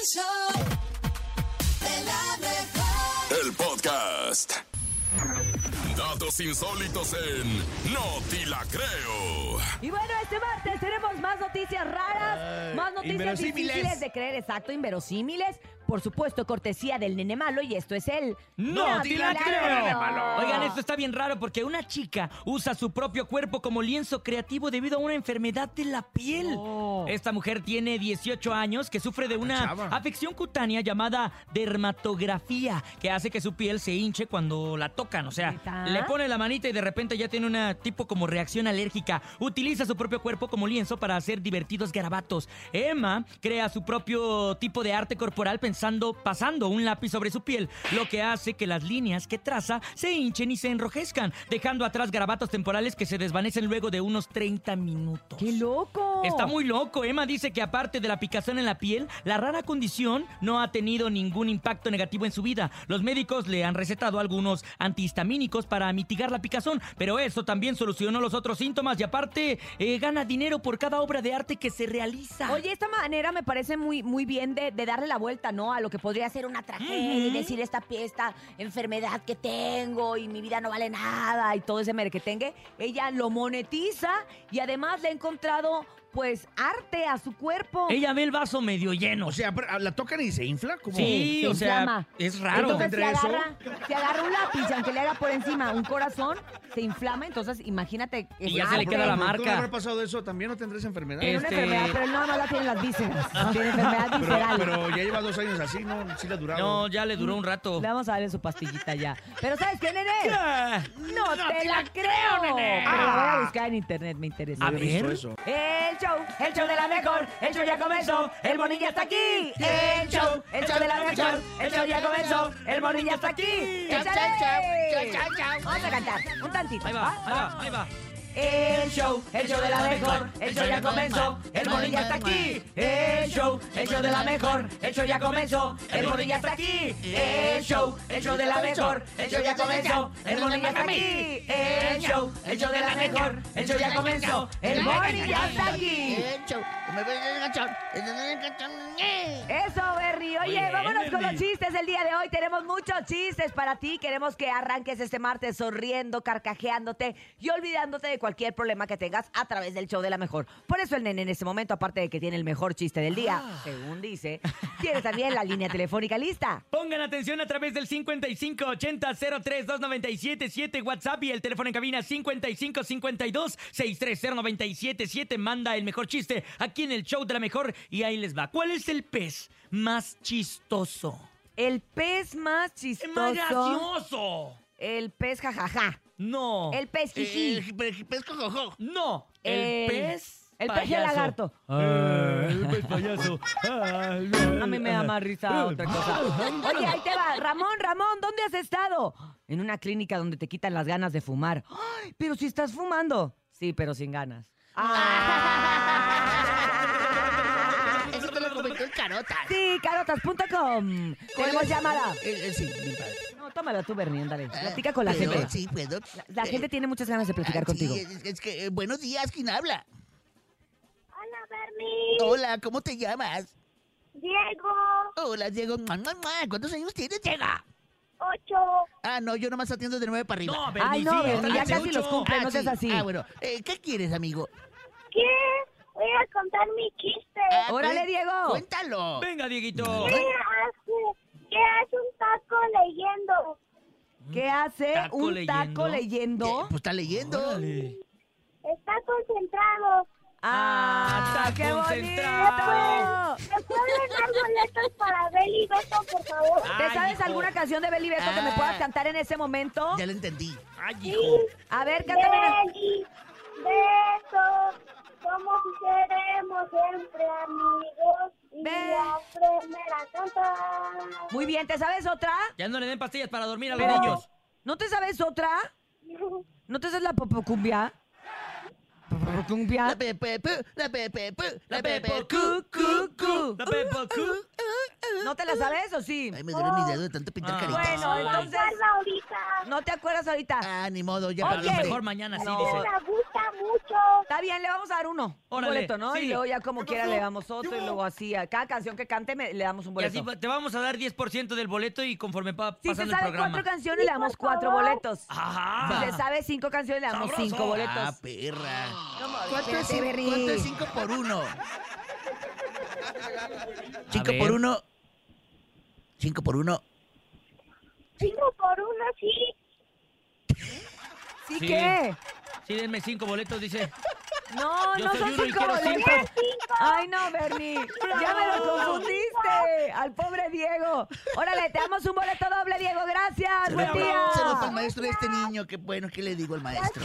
El show de la mejor. El podcast. Datos insólitos en No Ti La Creo. Y bueno, este martes tenemos más noticias raras, más noticias difíciles de creer, exacto, inverosímiles. Por supuesto, cortesía del nene malo y esto es el... ¡No te la creo! Malo. Oigan, esto está bien raro porque una chica usa su propio cuerpo como lienzo creativo debido a una enfermedad de la piel. Oh. Esta mujer tiene 18 años que sufre de una chava. afección cutánea llamada dermatografía, que hace que su piel se hinche cuando la tocan. O sea, le pone la manita y de repente ya tiene una tipo como reacción alérgica. Utiliza su propio cuerpo como lienzo para hacer divertidos garabatos. Emma crea su propio tipo de arte corporal pensando, pasando un lápiz sobre su piel, lo que hace que las líneas que traza se hinchen y se enrojezcan, dejando atrás garabatos temporales que se desvanecen luego de unos 30 minutos. ¡Qué loco! Está muy loco. Emma dice que aparte de la picazón en la piel, la rara condición no ha tenido ningún impacto negativo en su vida. Los médicos le han recetado algunos antihistamínicos para mitigar la picazón, pero eso también solucionó los otros síntomas y aparte eh, gana dinero por cada obra de arte que se realiza. Oye, esta manera me parece muy, muy bien de, de darle la vuelta, ¿no? A lo que podría ser una tragedia y decir esta, esta enfermedad que tengo y mi vida no vale nada y todo ese merequetengue. Ella lo monetiza y además le ha encontrado, pues, arte a su cuerpo. Ella ve el vaso medio lleno. O sea, pero, ¿la tocan y se infla? como sí, se o sea, inflama. es raro. Entonces, si entre eso. agarra, si agarra un lápiz, aunque le haga por encima un corazón, se inflama. Entonces, imagínate. Y ya se le arte. queda la ¿Cómo marca. habrá pasado eso? ¿También no tendrás enfermedad? Tiene una Este- enfermedad, pero él nada más la tiene en las vísceras. Tiene enfermedad Pero, visceral. pero ya lleva dos años así, ¿no? Sí le ha durado. No, ya le duró un rato. Le vamos a darle su pastillita ya. Pero ¿sabes qué, nene? Ah, No, te la creo, nene. Pero la voy a buscar en internet, me interesa. A No he visto ver. eso. El show, el show de la mejor, el show ya comenzó, el morning ya está aquí. El show, el show de la mejor, el show ya comenzó, el morning ya está aquí. ¡Échale! Vamos a cantar, un tantito. Ahí va, ahí va, ahí va. El show, el show de la mejor, el show ya comenzó, el morning ya está aquí. El show, el show de la mejor, el show ya comenzó, el morning ya está aquí. El show, el show de la mejor, el show ya comenzó, el ya está aquí. El show, el show de la mejor, el show ya comenzó, el morning ya está aquí. Eso, Berry. Oye, vámonos con los chistes del día de hoy. Tenemos muchos chistes para ti. Queremos que arranques este martes sonriendo, carcajeándote y olvidándote de cualquier problema que tengas a través del show de la mejor. Por eso el nene en este momento, aparte de que tiene el mejor chiste del día, Ah. según dice, tiene también la línea telefónica lista. Pongan atención a través del 5580-032977 WhatsApp y el teléfono en cabina 5552-630977. Manda el mejor chiste aquí en el show de la mejor y ahí les va. ¿Cuál es el pez más chistoso? El pez más ¡Es chistoso. más gracioso! El pez jajaja. No. El pez jiji. pesco jojo. No. El, El- pez. el pez de payaso. lagarto. Ah, el pez payaso. Ah, A mí me da más risa otra cosa. Oye, ahí te va. Ramón, Ramón, ¿dónde has estado? En una clínica donde te quitan las ganas de fumar. Ay, pero si estás fumando. Sí, pero sin ganas. Te Sí, carotas.com. Tenemos llamada. Eh, eh, sí, mi padre. No, tómala tú, Bernie, ándale. Platica con la ¿Puedo? gente. Sí, puedo. La, la Eh, gente tiene muchas ganas de platicar ah, contigo. sí, es, es que, eh, buenos días, ¿quién habla? Hola, Bernie. Hola, ¿cómo te llamas? Diego. Hola, Diego. ¿Cuántos años tienes, Diego? Ocho. Ah, no, yo nomás atiendo de nueve para arriba. No, Ay, Bernie, no, sí, Bernie, ya casi los cumple, Ah, no seas sí. así. Ah, bueno. Eh, ¿Qué quieres, amigo? ¿Qué? Voy a contar mi chiste. Ah, Órale, cuen- Diego. Cuéntalo. Venga, Dieguito. ¿Qué hace? ¿Qué hace un taco leyendo? ¿Qué hace Taco un taco leyendo. pues está leyendo. Órale. Está concentrado. ¡Ah, está qué concentrado. bonito! ¿Me pueden dar boletos para Beli y Beto, por favor? ¿Te Ay, sabes hijo. alguna canción de Beli Beto que me Ah. puedas cantar en ese momento? Ya lo entendí. Ay, Sí. hijo. A ver, cántame. Beli, Beto, somos y seremos siempre amigos. Y Ve. aprender a cantar. Muy bien, ¿te sabes otra? Ya no le den pastillas para dormir a los No. niños. ¿No te sabes otra? ¿No te sabes la popocumbia? La pepe, pu, la pepe, pu, la pepe, Cu, cu, cu. La Peppa Cu. ¿No te la sabes o sí? Ay, me duele mi dedo de tanto pintar Ah. caritas. Bueno, entonces. ¿no te acuerdas ahorita? Ah, ni modo, ya Ok. A lo para mejor mañana sí, No. dice. Me gusta mucho. Está bien, le vamos a dar uno. Órale, un boleto, ¿no? sí. Y luego ya como quiera le damos otro y luego así. A cada canción que cante me- le damos un Y así boleto. te vamos a dar 10% del boleto y conforme pa Si se pasando el sabe programa. cuatro canciones, le damos cuatro boletos. Ajá. Si se sabe cinco canciones, le damos Sabroso. cinco boletos. Ah, perra. ¿Cuánto es, Espérate, cin- Berry. cuánto es 5 por 1? 5 ver. por 1. 5 por 1. Cinco por uno, sí. ¿Sí Sí. qué? Sí, denme cinco boletos, dice. No, Yo no soy son uno y cinco quiero boletos. cinco. Ay, no, Bernie. Ya me lo confundiste. Al pobre Diego. Órale, te damos un boleto doble, Diego. Gracias. Buen Saludos día. para el maestro de este niño. Qué bueno, ¿qué le digo al maestro?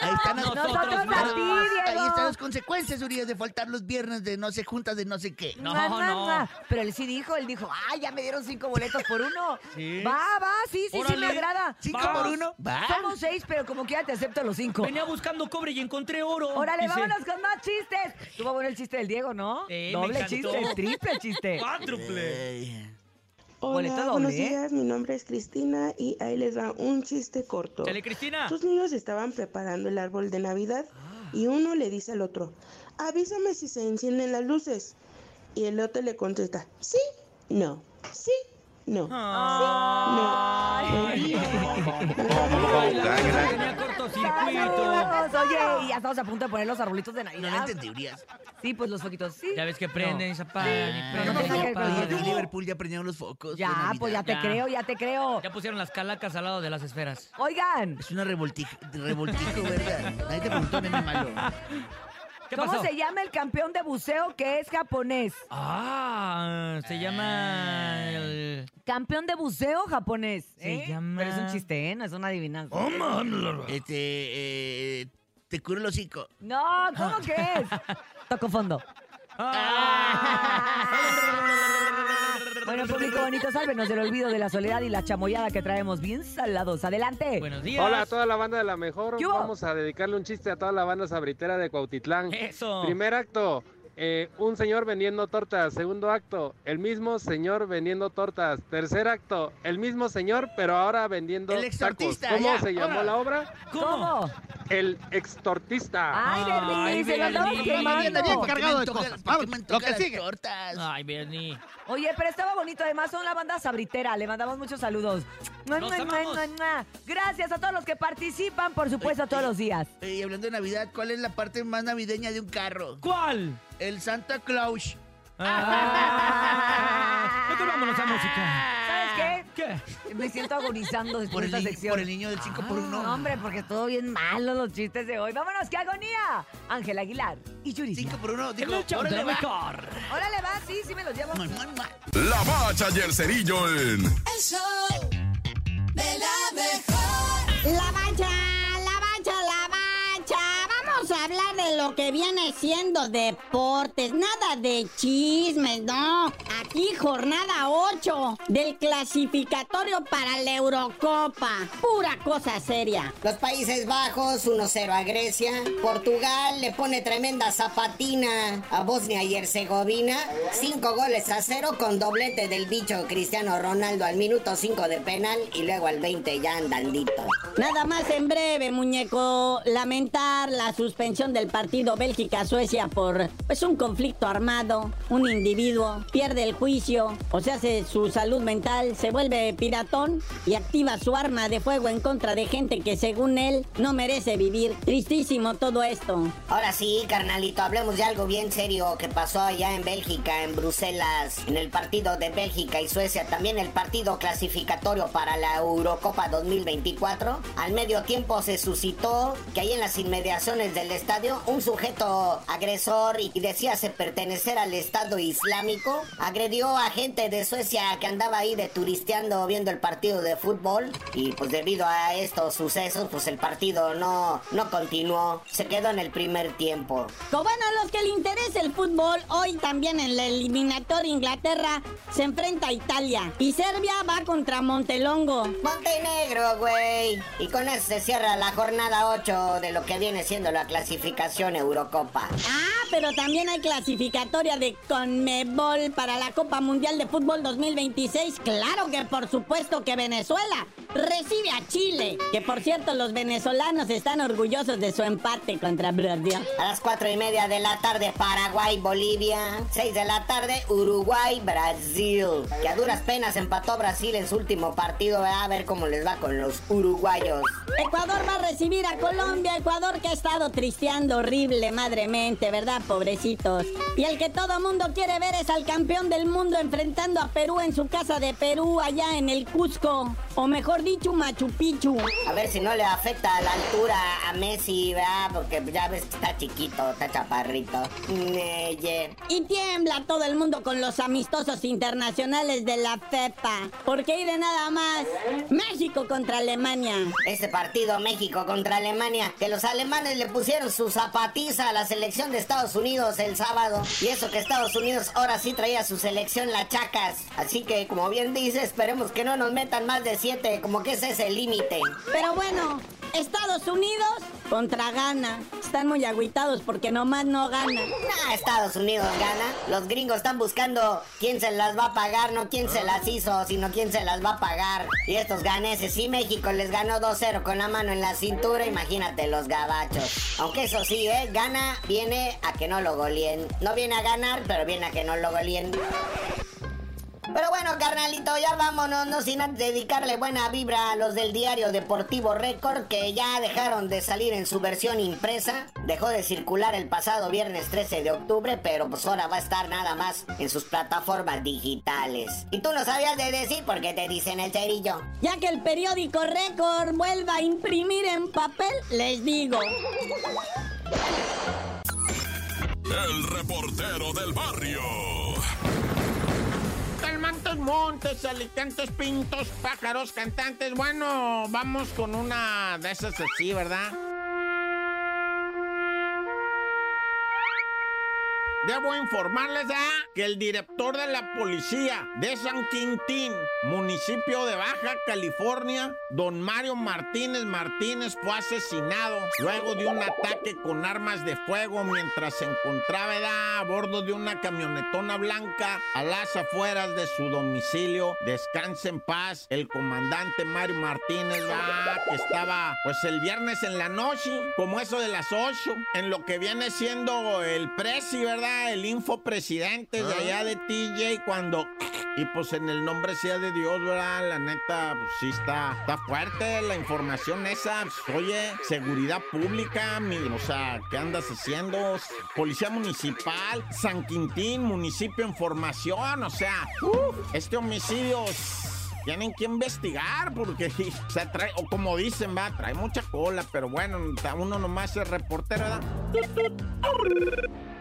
Ahí están las Nosotros a ti, Ahí Diego. están las consecuencias, Urias, de faltar los viernes de no se juntas de no sé qué. No, Mua, mua, no. Pero él sí dijo, él dijo, ay, ya me dieron cinco boletos por uno. Sí. Va, va, sí, sí, sí me Órale. agrada. ¿Cinco por uno? Va. Somos seis, pero como quiera te acepto los cinco. Venía buscando cobre y encontré oro. Órale, dice. vámonos con más chistes. Estuvo bueno el chiste del Diego, ¿no? Me Doble chiste, triple chiste. Cuádruple. Hola, doble, buenos ¿eh? días. Mi nombre es Cristina y ahí les va un chiste corto. Chale, Cristina. Tus niños estaban preparando el árbol de Navidad y uno le dice al otro, avísame si se encienden las luces. Y el otro le contesta, sí, no, sí, no. Ay. Cortocircuito. Saludos. Oye, y ya estamos a punto de poner los arbolitos de no Navidad. lo entendí, Urias. Sí, pues los foquitos, sí. Ya ves que prenden y se apagan y no Liverpool ya prendieron los focos. Ya, pues ya te Ya. creo, ya te creo. Ya pusieron las calacas al lado de las esferas. Oigan, Es una revoltija, revoltijo, ¿verdad? Nadie te preguntó, nene malo. ¿Qué ¿cómo pasó? se llama el campeón de buceo que es japonés? Ah, se llama el... Campeón de buceo japonés. Se ¿eh? llama- Pero es un chiste, ¿eh? No es una adivinanza. Este, eh, te curo el hocico. No, ¿cómo que es? Toco fondo. Ah. Bueno, público bonito, sálvenos del olvido de la soledad y la chamoyada que traemos bien salados. Adelante. Buenos días. Hola a toda la banda de la mejor. ¿Qué hubo? Vamos a dedicarle un chiste a toda la banda sabritera de Cuautitlán. Eso. Primer acto, eh, un señor vendiendo tortas. Segundo acto, el mismo señor vendiendo tortas. Tercer acto, el mismo señor, pero ahora vendiendo El tacos. ¿Cómo ya, se llamó ahora. la obra? ¿Cómo? El extortista. Ay, Bernie, Ay, se lo Bernie. quemando. Bien, bien ¿Por qué cargado me de cosas. Vamos, lo que sigue. tortas? Ay, Bernie. Oye, pero estaba bonito. Además, son la banda sabritera. Le mandamos muchos saludos. Mua, mua, mua. Gracias a todos los que participan, por supuesto, todos los días. Y hablando de Navidad, ¿cuál es la parte más navideña de un carro? ¿Cuál? El Santa Claus. Ah. Mejor vámonos a música. ¿Sabes qué? ¿Qué? Me siento agonizando después Por de el, esta ni- sección. por el niño del 5 por 1 No, hombre, porque estuvo bien malo los chistes de hoy. ¡Vámonos, qué agonía! Ángel Aguilar y Yuri. 5 por 1 En Digo, de órale, va. mejor. Órale, va, sí, sí me los llevo. Mua, mua, mua. La bacha y el cerillo en El show de la mejor. La mancha, lo que viene siendo deportes. Nada de chismes, no. Aquí jornada 8 del clasificatorio para la Eurocopa. Pura cosa seria. Los Países Bajos 1-0 a Grecia. Portugal le pone tremenda zapatina a Bosnia y Herzegovina. 5 goles a 0 con doblete del bicho Cristiano Ronaldo al minuto 5 de penal y luego al 20 ya andandito. Nada más en breve, muñeco. Lamentar la suspensión del partido Bélgica-Suecia por pues un conflicto armado. Un individuo pierde el juicio, o sea, hace su salud mental, se vuelve piratón y activa su arma de fuego en contra de gente que según él no merece vivir. Tristísimo todo esto. Ahora sí, carnalito, hablemos de algo bien serio que pasó allá en Bélgica, en Bruselas, en el partido de Bélgica y Suecia, también el partido clasificatorio para la Eurocopa 2024. Al medio tiempo se suscitó que ahí en las inmediaciones del estadio un sujeto agresor y decíase pertenecer al Estado Islámico agredió a gente de Suecia que andaba ahí de turisteando viendo el partido de fútbol y pues debido a estos sucesos pues el partido no, no continuó, se quedó en el primer tiempo. Como bueno, a los que le interesa el fútbol, hoy también en la eliminatoria Inglaterra se enfrenta a Italia y Serbia va contra Montelongo. Montenegro, güey. Y con eso se cierra la jornada 8 de lo que viene siendo la clasificación Eurocopa. Ah, pero también hay clasificatoria de Conmebol para la Copa Mundial de Fútbol 2026? Claro que por supuesto que Venezuela recibe a Chile. Que por cierto, los venezolanos están orgullosos de su empate contra Brasil. A las cuatro y media de la tarde, Paraguay, Bolivia. 6 de la tarde, Uruguay, Brasil. Que a duras penas empató Brasil en su último partido. A ver cómo les va con los uruguayos. Ecuador va a recibir a Colombia. Ecuador que ha estado tristeando horrible, madremente, ¿verdad, pobrecitos? Y el que todo mundo quiere ver es al campeón del mundo enfrentando a Perú en su casa de Perú, allá en el Cusco. O mejor dicho, Machu Picchu. A ver si no le afecta a la altura a Messi, ¿verdad? Porque ya ves que está chiquito, está chaparrito. Neye. Y tiembla todo el mundo con los amistosos internacionales de la FEPA. Porque de nada más. México contra Alemania. Ese partido México contra Alemania, que los alemanes le pusieron su zapatiza a la selección de Estados Unidos el sábado. Y eso que Estados Unidos ahora sí traía su selección la chacas. Así que, como bien dice, esperemos que no nos metan más de siete, como que ese es el límite. Pero bueno, Estados Unidos contra Ghana. Están muy agüitados porque nomás no gana. Nah, Estados Unidos gana. Los gringos están buscando quién se las va a pagar, no quién se las hizo, sino quién se las va a pagar. Y estos ganeses, si México les ganó 2-0 con la mano en la cintura, imagínate los gabachos. Aunque eso sí, ¿eh? Gana viene a que no lo goleen. No viene a ganar, pero viene a que no lo goleen. Pero bueno, carnalito, ya vámonos, no sin antes dedicarle buena vibra a los del diario Deportivo Récord que ya dejaron de salir en su versión impresa. Dejó de circular el pasado viernes 13 de octubre, pero pues ahora va a estar nada más en sus plataformas digitales. Y tú no sabías de decir por qué te dicen el cerillo. Ya que el periódico Récord vuelva a imprimir en papel, les digo. El reportero del barrio. Montes, alicantes, pintos, pájaros, cantantes. Bueno, vamos con una de esas así, ¿verdad? Debo informarles ya que el director de la policía de San Quintín, municipio de Baja California, don Mario Martínez Martínez, fue asesinado luego de un ataque con armas de fuego mientras se encontraba a bordo de una camionetona blanca a las afueras de su domicilio. Descanse en paz el comandante Mario Martínez, ¿verdad? que estaba pues el viernes en la noche, como eso de las 8, en lo que viene siendo el presi, ¿verdad? El info presidente de allá de TJ cuando... Y pues en el nombre sea de Dios, ¿verdad? La neta, pues sí está, está fuerte la información esa. Pues, oye, seguridad pública, mi- o sea, ¿qué andas haciendo? Policía municipal, San Quintín, municipio en formación, o sea, este homicidio tienen que investigar porque, o sea, trae, o como dicen, va, trae mucha cola, pero bueno, uno nomás es reportero, ¿verdad?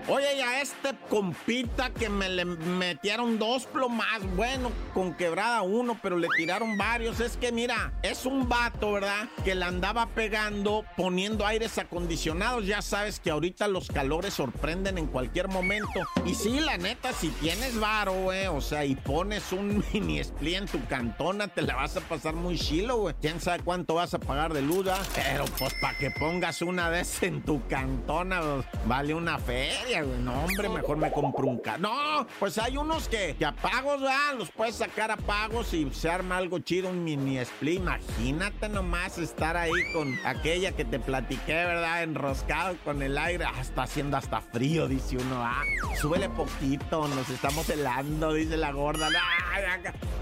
Oye, y a este compita que me le metieron dos plomas, bueno, con quebrada uno, pero le tiraron varios. Es que mira, es un vato, ¿verdad? Que le andaba pegando poniendo aires acondicionados. Ya sabes que ahorita los calores sorprenden en cualquier momento. Y sí, la neta, si tienes varo, güey, o sea, y pones un mini split en tu cantona, te la vas a pasar muy chilo, güey. Quién sabe cuánto vas a pagar de luz, ¿verdad? Pero pues para que pongas una esas en tu cantona, pues, vale una feria, No, hombre, mejor me compro un carro. No, pues hay unos que, que. Los puedes sacar a pagos y se arma algo chido, un mini split. Imagínate nomás estar ahí con aquella que te platiqué, ¿verdad? Enroscado con el aire. Ah, está haciendo hasta frío, dice uno. Ah, súbele poquito, nos estamos helando, dice la gorda.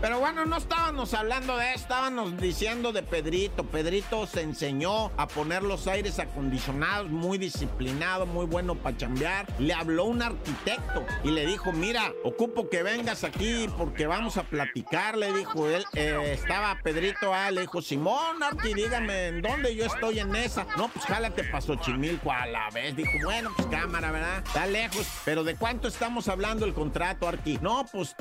Pero bueno, no estábamos hablando de eso, estábamos diciendo de Pedrito. Pedrito se enseñó a poner los aires acondicionados, muy disciplinado, muy bueno para chambear. Le habló un arquitecto y le dijo, mira, ocupo que vengas aquí porque vamos a platicar, le dijo él. Eh, estaba Pedrito, ah, le dijo, Simón, Arqui, dígame, ¿en dónde yo estoy en esa? No, pues jálate pa' Xochimilco a la vez. Dijo, bueno, pues cámara, ¿verdad? Está lejos, pero ¿de cuánto estamos hablando el contrato, Arqui? No, pues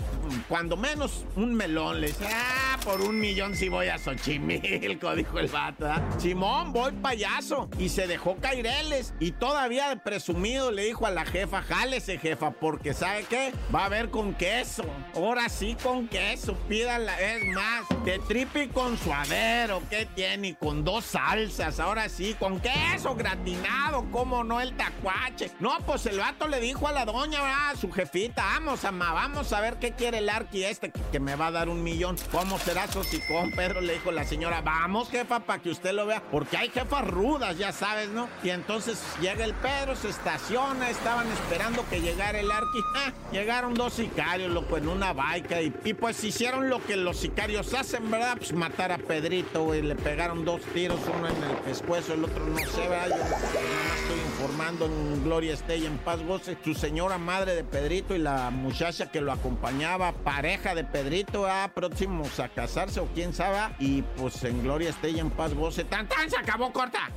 cuando menos un melón. Le dice, ah, por un millón sí voy a Xochimilco, dijo el vato. Simón, voy payaso. Y se dejó caireles. Y todavía presumido le dijo a la jefa, jálese jefa, porque ¿sabe qué? Va a haber con queso. Ahora sí con queso, pídala. Es más, de tripi con suadero, ¿qué tiene? Con dos salsas, ahora sí, con queso gratinado, ¿cómo no el tacuache? No, pues el vato le dijo a la doña, ¿verdad? su jefita, vamos, ama, vamos a ver qué quiere el arqui este, que, me va a dar un millón. ¿Cómo será con Pedro le dijo la señora, vamos, jefa, para que usted lo vea, porque hay jefas rudas, ya sabes, ¿no? Y entonces llega el Pedro, se estaciona, estaban esperando que llegara el arqui. Ah, llegaron dos sicarios, loco, en una baica, y, y pues hicieron lo que los sicarios hacen, ¿verdad? Pues matar a Pedrito, güey, le pegaron dos tiros, uno en el pescuezo, el otro no sé, ¿verdad? Yo nada estoy informando en Gloria y en paz goce. Su señora madre de Pedrito y la muchacha que lo acompañaba, pareja de Pedrito, ah, próximos a casarse o quién sabe. Y pues en Gloria y en paz goce. ¡Tan, tan! ¡Se acabó corta!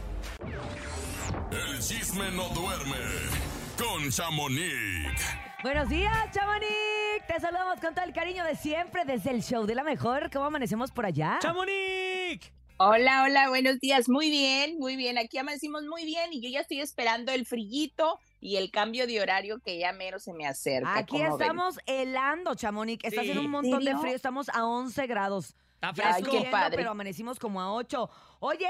El chisme no duerme con Chamonix. Buenos días, Chamonix. Te saludamos con todo el cariño de siempre desde el show de la mejor. ¿Cómo amanecemos por allá? ¡Chamonix! Hola, hola, buenos días. Muy bien, muy bien. Aquí amanecimos muy bien y yo ya estoy esperando el frillito y el cambio de horario que ya menos se me acerca. Aquí estamos helando, Chamonix. Está Sí. haciendo un montón de frío. Estamos a 11 grados. Está fresco. Ay, qué subiendo, padre. pero amanecimos como a 8. Oye,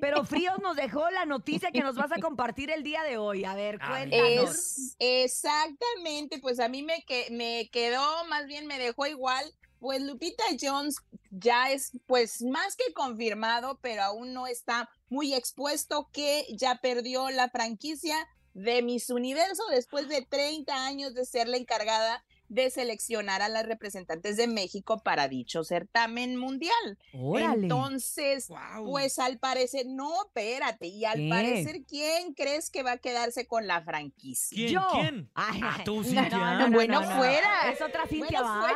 pero Fríos nos dejó la noticia que nos vas a compartir el día de hoy. A ver, A ver. cuéntanos. Es, exactamente, pues a mí me, que, me quedó, más bien me dejó igual. Pues Lupita Jones ya es pues más que confirmado, pero aún no está muy expuesto que ya perdió la franquicia de Miss Universo después de 30 años de ser la encargada de seleccionar a las representantes de México para dicho certamen mundial. Órale. Entonces, pues al parecer, no, espérate, y al ¿Qué? parecer, ¿quién crees que va a quedarse con la franquicia? ¿Quién? Yo. ¿Quién? Ay, Ah, tú, Cintia. no, no, Bueno, no, no. fuera. ¿Es otra Cintia, Bueno, va?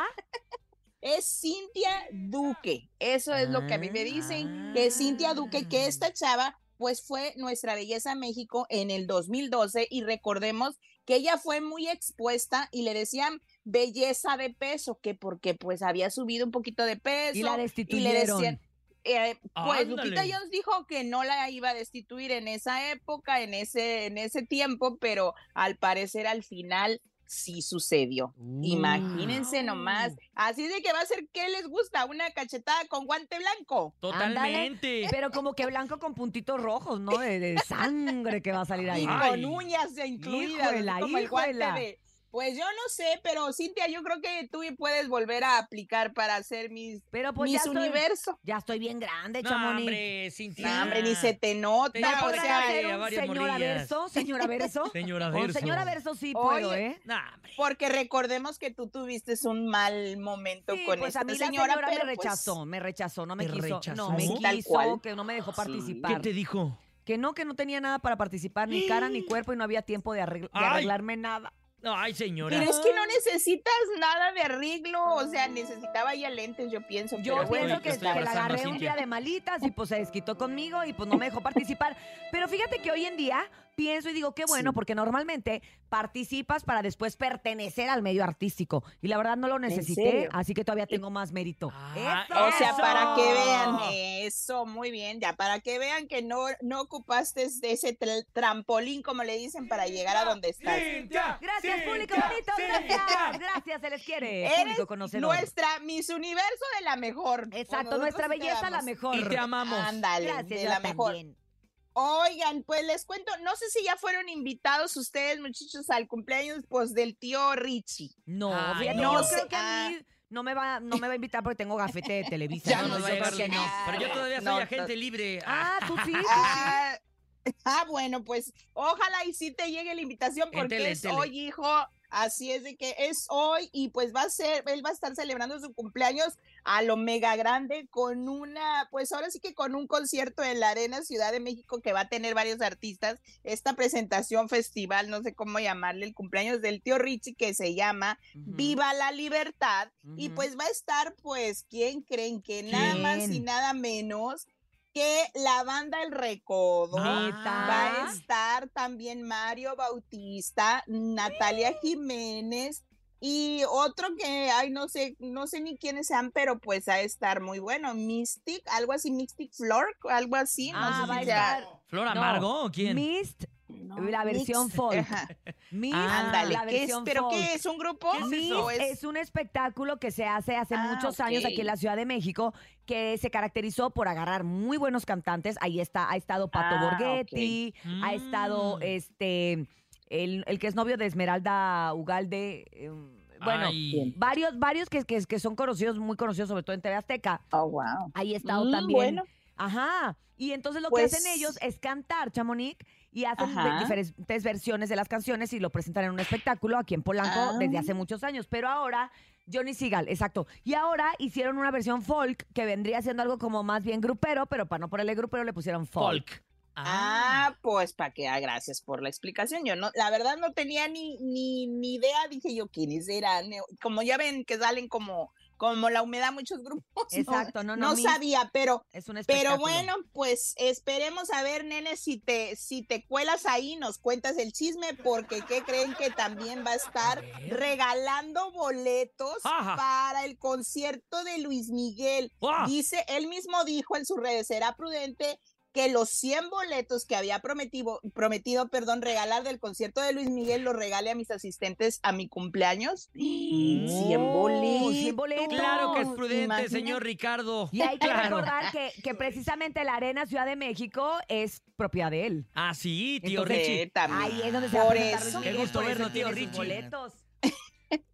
Es Cintia Duque. Eso es lo que a mí me dicen, que es Cintia Duque, que esta chava, pues fue nuestra belleza México en el 2012 y recordemos que ella fue muy expuesta y le decían belleza de peso, que porque pues había subido un poquito de peso. Y la y le destituyeron. decían, eh, pues Lupita. Jones dijo que no la iba a destituir en esa época, en ese, en ese tiempo, pero al parecer al final sí sucedió. Imagínense nomás. Así de que va a ser, ¿qué les gusta? ¿Una cachetada con guante blanco? Totalmente. Pero como que blanco con puntitos rojos, ¿no? De, de sangre que va a salir ahí. Y con uñas incluidas, así Híjola, como el guante de- Pues yo no sé, pero Cintia, yo creo que tú puedes volver a aplicar para hacer mis, Pero pues mis ya estoy, ya estoy bien grande, No, Chamonix. hombre, Cintia. No, hombre, ni se te nota. Te ya o sea, hacer ¿Hacer a un varias señora verso? ¿Señora verso? Señora Verso. señora verso sí puedo, Oye, ¿eh? Nah, hombre. Porque recordemos que tú tuviste un mal momento Sí, con pues esta a mí la señora, señora pero me pues, rechazó, me rechazó, no me ¿Te quiso, rechazó? no me quiso, cual. que no me dejó Sí. participar. ¿Qué te dijo? Que no, que no tenía nada para participar, ni cara ni cuerpo y no había tiempo de, arregl- de Ay. arreglarme nada. Ay, señora. Pero es que no necesitas nada de arreglo, o sea, necesitaba ya lentes, yo pienso. Yo pero bueno, pienso que, que la agarré un día de malitas y pues se desquitó conmigo y pues no me dejó participar. Pero fíjate que hoy en día pienso y digo, qué bueno, Sí. porque normalmente participas para después pertenecer al medio artístico. Y la verdad no lo necesité, así que todavía tengo más mérito. Ah, ¡Eso! O sea, para que vean Eso. muy bien, ya, para que vean que no, no ocupaste de ese tra- trampolín, como le dicen, para llegar a donde estás. Cintia, Gracias, Cintia, público bonito, Cintia. gracias. Gracias, se les quiere. Eres Público conocedor. nuestra Miss Universo de la mejor. Exacto, nuestra belleza la mejor. Y te amamos. Ándale, Gracias, de la mejor. Oigan, pues les cuento, no sé si ya fueron invitados ustedes, muchachos, al cumpleaños pues del tío Richie. No, Ay, no yo sé. creo que a mí no me va, no me va a invitar porque tengo gafete de Televisa. Ya No no, yo creo que no. Pero yo todavía soy No, agente libre. Ah, tú sí. tú sí. Ah, ah, bueno, pues ojalá y sí te llegue la invitación porque Entele, es entele. hoy, hijo. Así es de que es hoy y pues va a ser, él va a estar celebrando su cumpleaños a lo mega grande con una, pues ahora sí que con un concierto en la Arena Ciudad de México que va a tener varios artistas. Esta presentación festival, no sé cómo llamarle, el cumpleaños del tío Richie que se llama. Viva la Libertad. Y pues va a estar, pues, ¿quién creen que nada más y nada menos que la banda El Recodo? ¿Neta? Va a estar también Mario Bautista, Natalia Jiménez Y otro que, ay, no sé, no sé ni quiénes sean, pero pues a estar muy bueno. Mystic, algo así, Mystic Flor, algo así. No Ah, sé va a si sea- ¿Flor No, Amargo o quién? Mist, la Mix, versión folk. ajá. Mist, Ándale, la ¿qué es? ¿Pero folk. qué es? ¿Un grupo? Mist ¿O es- es un espectáculo que se hace hace Ah, muchos años aquí en la Ciudad de México que se caracterizó por agarrar muy buenos cantantes. Ahí está, ha estado Pato Ah, Borghetti, ha estado Mm. este el, el que es novio de Esmeralda Ugalde. eh, Bueno, Ay. varios, varios que, que, que son conocidos, muy conocidos, sobre todo en TV Azteca. Oh, wow. Ahí he estado Mm, también. bueno. Ajá. Y entonces lo Pues- que hacen ellos es cantar, Chamonix, y hacen diferentes versiones de las canciones y lo presentan en un espectáculo aquí en Polanco Ah. desde hace muchos años. Pero ahora, Johnny Seagal, exacto. Y ahora hicieron una versión folk que vendría siendo algo como más bien grupero, pero para no ponerle grupero le pusieron folk. Folk. Ah, pues para que, ah, gracias por la explicación. Yo no, la verdad no tenía ni, ni, ni idea, dije yo, ¿quiénes eran? Como ya ven que salen como, como la humedad muchos grupos. Exacto, no, no, No sabía, pero, Es un pero bueno, pues esperemos a ver, nene, si te, si te cuelas ahí, nos cuentas el chisme, porque ¿qué creen que también va a estar regalando boletos Ajá. para el concierto de Luis Miguel? ¡Guau! Dice, él mismo dijo en sus redes, será prudente que los 100 boletos que había prometido, prometido perdón, regalar del concierto de Luis Miguel los regale a mis asistentes a mi cumpleaños. 100 Oh, boletos. 100 boletos. Claro que es prudente, señor Ricardo. Y hay que Claro. recordar que, que precisamente la Arena Ciudad de México es propiedad de él. Ah, sí, tío Entonces, Richie. Sí, también. Ahí es donde se va a Qué gusto por eso verlo, tío Richie. boletos.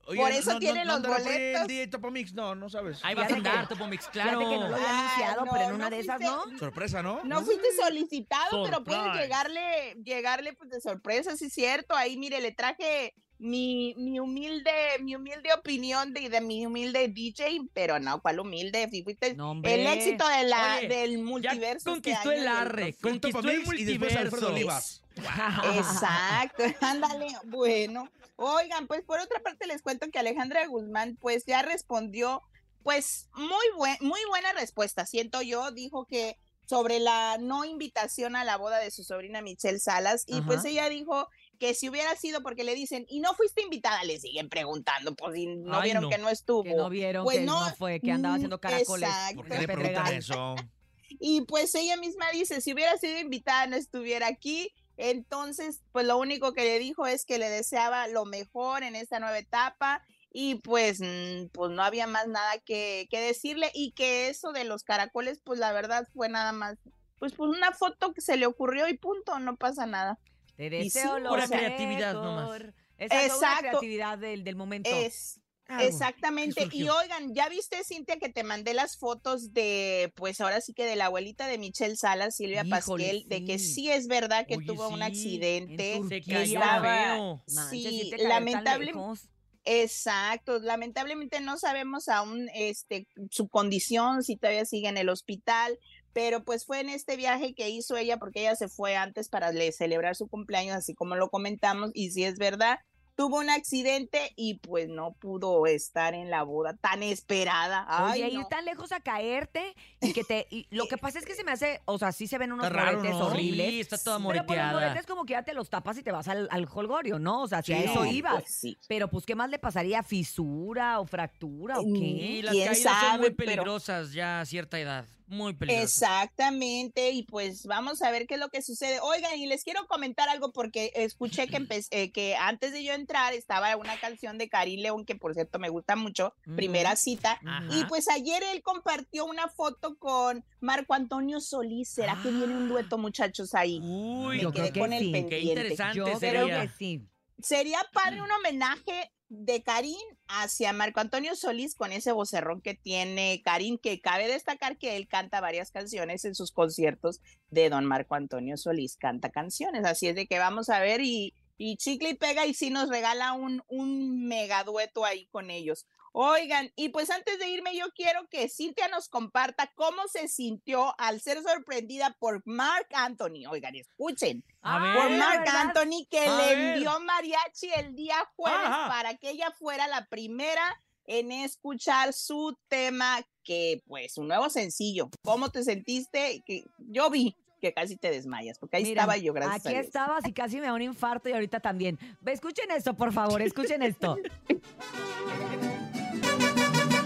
Oye, Por eso no- tiene no- los no boletos. el Topomix, no, no sabes. Ahí vas a andar, Topomix, claro. Fíjate que no lo había anunciado, no, pero en una de esas, ¿no? Sorpresa, ¿no? No fuiste solicitado, pero puedes llegarle, llegarle pues de sorpresa, sí es cierto. Ahí, mire, le traje mi, mi humilde, mi humilde opinión de, de mi humilde DJ, pero no, ¿cuál humilde? Si fuiste No, hombre. el éxito de la, Oye, del multiverso. este conquistó el arre, conquistó el Topomix y después Alfredo multiverso. Olivas. Exacto, ándale, bueno. Oigan, pues por otra parte les cuento que Alejandra Guzmán pues ya respondió pues muy buen, muy buena respuesta, siento yo, dijo que sobre la no invitación a la boda de su sobrina Michelle Salas y pues ella dijo que si hubiera sido porque le dicen y no fuiste invitada, le siguen preguntando, pues si no Ay, vieron no. que no estuvo. Que no vieron, Pues que no, no, fue, que andaba mm, haciendo caracoles. exacto. ¿Por qué le preguntan eso? Y pues ella misma dice, si hubiera sido invitada no estuviera aquí. Entonces, pues lo único que le dijo es que le deseaba lo mejor en esta nueva etapa y pues, mm, pues no había más nada que, que decirle y que eso de los caracoles, pues la verdad fue nada más, pues, pues una foto que se le ocurrió y punto, no pasa nada. Te Y deseo sí, lo pura mejor. creatividad nomás. Exacto, creatividad del, del momento. Es, Algo exactamente. Y oigan, ¿ya viste, Cintia, que te mandé las fotos de, pues ahora sí que de la abuelita de Michelle Salas, Silvia Híjole, Pasquel, de que sí. es verdad que Oye, tuvo un accidente. en Se cayó estaba- sí, sí te caes tan lamentable- lejos. Exacto, lamentablemente no sabemos aún este su condición, si todavía sigue en el hospital, pero pues fue en este viaje que hizo ella porque ella se fue antes para le- celebrar su cumpleaños, así como lo comentamos, y si es verdad, tuvo un accidente y pues no pudo estar en la boda tan esperada. Ay, Oye, ir no. tan lejos a caerte y que te... y lo que pasa es que se me hace... O sea, sí se ven unos moretes ¿no? horribles. Sí, está toda Pero por los moreteada. moretes como que ya te los tapas y te vas al, al holgorio, ¿no? O sea, si a Sí. eso No, ibas. Pues sí. Pero pues, ¿qué más le pasaría? ¿Fisura o fractura o Mm, qué? Y las ¿Quién caídas son sabe? muy Pero- peligrosas ya a cierta edad. Muy peligrosas. Exactamente, y pues vamos a ver qué es lo que sucede. Oigan, y les quiero comentar algo porque escuché que, eh, que antes de yo entrar estaba una canción de Karim León, que por cierto me gusta mucho, primera cita. Ajá. Y pues ayer él compartió una foto con Marco Antonio Solís. ¿Será que viene un dueto, muchachos, ahí? Uy, Me yo quedé creo que con el sí. Qué qué pendiente. interesante Yo creo sería. que sí. Sería padre un homenaje de Karim hacia Marco Antonio Solís con ese vocerrón que tiene Karim, que cabe destacar que él canta varias canciones en sus conciertos de don Marco Antonio Solís, canta canciones, así es de que vamos a ver y, y chicle y pega y sí nos regala un, un mega dueto ahí con ellos. Oigan, y pues antes de irme yo quiero que Cintia nos comparta cómo se sintió al ser sorprendida por Mark Anthony. Oigan, escuchen A por ver. ¿verdad? Anthony que A le ver. envió mariachi el día jueves Ajá. para que ella fuera la primera en escuchar su tema que pues un nuevo sencillo. ¿Cómo te sentiste? Que yo vi, que casi te desmayas, porque ahí Mira, estaba yo, gracias Aquí a Dios. estabas y casi me da un infarto y ahorita también. Escuchen esto, por favor, escuchen esto.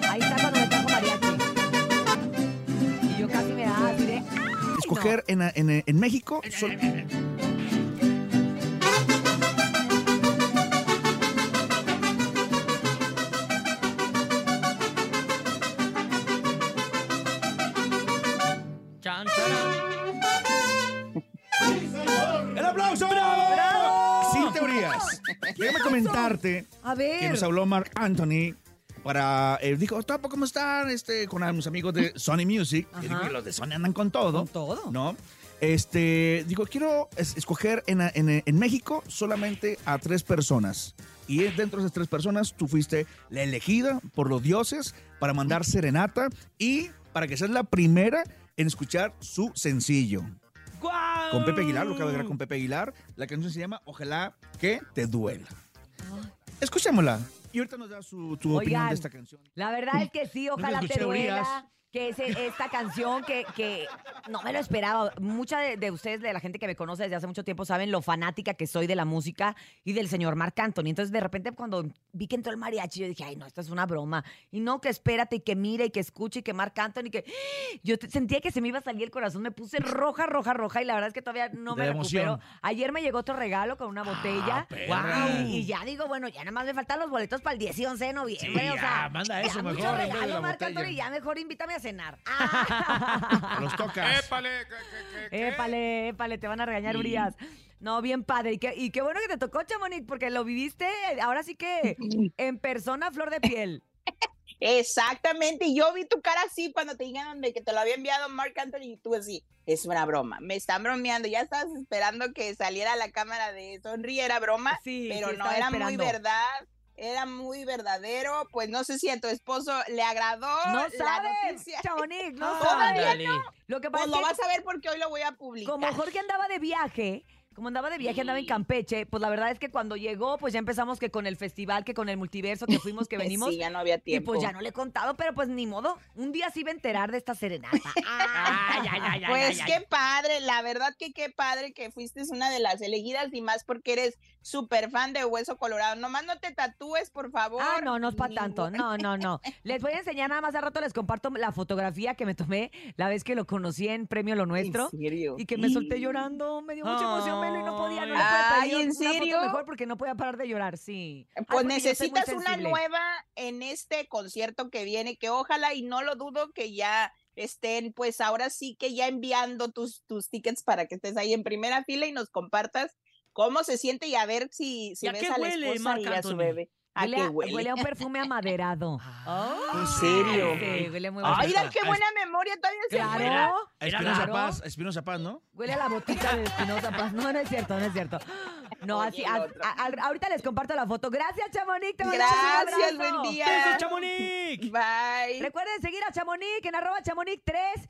Ahí está cuando me trajo mariachi. Y yo casi me daba así de... ¡ay, no! Escoger en, en- en México. sol- Chan, charan. ¡El aplauso! Sin teorías. Déjame comentarte A que ver. nos habló Mark Anthony para... eh, dijo, Topo, ¿cómo están? Este, con mis amigos de Sony Music. Y digo, Ajá. "Y los de Sony andan con todo. Con todo. ¿No? Este, digo, quiero es- escoger en, en- en México solamente a tres personas. Y dentro de esas tres personas, tú fuiste la elegida por los dioses para mandar serenata y para que seas la primera en escuchar su sencillo. ¡Guau! Con Pepe Aguilar, lo acabo de grabar con Pepe Aguilar. La canción se llama Ojalá que te duela. Escuchémosla. Y ahorita nos da su, tu opinión de esta canción. La verdad es que sí, ojalá te duela. Que es esta canción que, que no me lo esperaba. Mucha de, de ustedes, de la gente que me conoce desde hace mucho tiempo, saben lo fanática que soy de la música y del señor Marc Anthony. Entonces, de repente, cuando vi que entró el mariachi, yo dije, ay, no, esto es una broma. Y no, que espérate y que mire y que escuche y que Marc Anthony, que yo sentía que se me iba a salir el corazón. Me puse roja, roja, roja y la verdad es que todavía no De me emoción. recupero. Ayer me llegó otro regalo con una botella. perra. y, y ya digo, bueno, ya nada más me faltan los boletos para el 10 y 11 de noviembre. Sí, o sea, manda eso ya mejor de regalo, Marc. Anthony, ya mejor invítame a cenar. Los tocas. Épale, épale, te van a regañar, Urias. No, bien padre. Y qué, y qué bueno que te tocó, Chamonix, porque lo viviste ahora sí que en persona, flor de piel. Exactamente, y yo vi tu cara así cuando te dijeron de que te lo había enviado Mark Anthony y tú así, es una broma, me están bromeando, ya estabas esperando que saliera la cámara de sonríe, era broma, Sí, pero sí, no, era muy verdad, era muy verdadero, pues no sé si a tu esposo le agradó No la sabes, noticia. Chamonix, no Todavía sabes. no. Lo que pasa Pues es lo que vas a ver porque hoy lo voy a publicar. como Jorge andaba de viaje, como andaba de viaje, andaba en Campeche, pues la verdad es que cuando llegó, pues ya empezamos que con el festival, que con el multiverso, que fuimos, que venimos. Sí, ya no había Y tiempo. pues ya no le he contado, pero pues ni modo. Un día sí iba a enterar de esta serenata. Ay, ay, ay, ay, Pues qué padre, la verdad que qué padre que fuiste una de las elegidas y más porque eres súper fan de Hueso Colorado. Nomás no te tatúes, por favor. Ah, no, no es para tanto. No, no, no. Les voy a enseñar nada más a rato, les comparto la fotografía que me tomé la vez que lo conocí en Premio Lo Nuestro. ¿En serio? Y que me solté llorando. Me dio mucha emoción verlo y no podía, no le podía Ay, ¿en una foto serio? mejor porque no podía parar de llorar, sí. Ay, Pues porque yo soy muy necesitas una sensible. nueva en este concierto que viene, que ojalá y no lo dudo que ya estén, pues ahora sí que ya enviando tus, tus tickets para que estés ahí en primera fila y nos compartas cómo se siente y a ver si, si ¿Y a ves qué a la huele, esposa Marc y a su Anthony? bebé. ¿A Huele qué huele? huele a un perfume amaderado. ¿En serio? Sí, huele muy Ay, bonito. mira qué buena memoria todavía se Claro. Espinosa Claro. Paz, Espinosa Paz, ¿no? Huele a la botita de Espinosa Paz. No, no es cierto, no es cierto. No, Oye, así, el a- otro. a- a- ahorita les comparto la foto. Gracias, Chamonix. Te Gracias, buen día. ¡Besos, Chamonix! Bye. Recuerden seguir a Chamonix en arroba Chamonix 3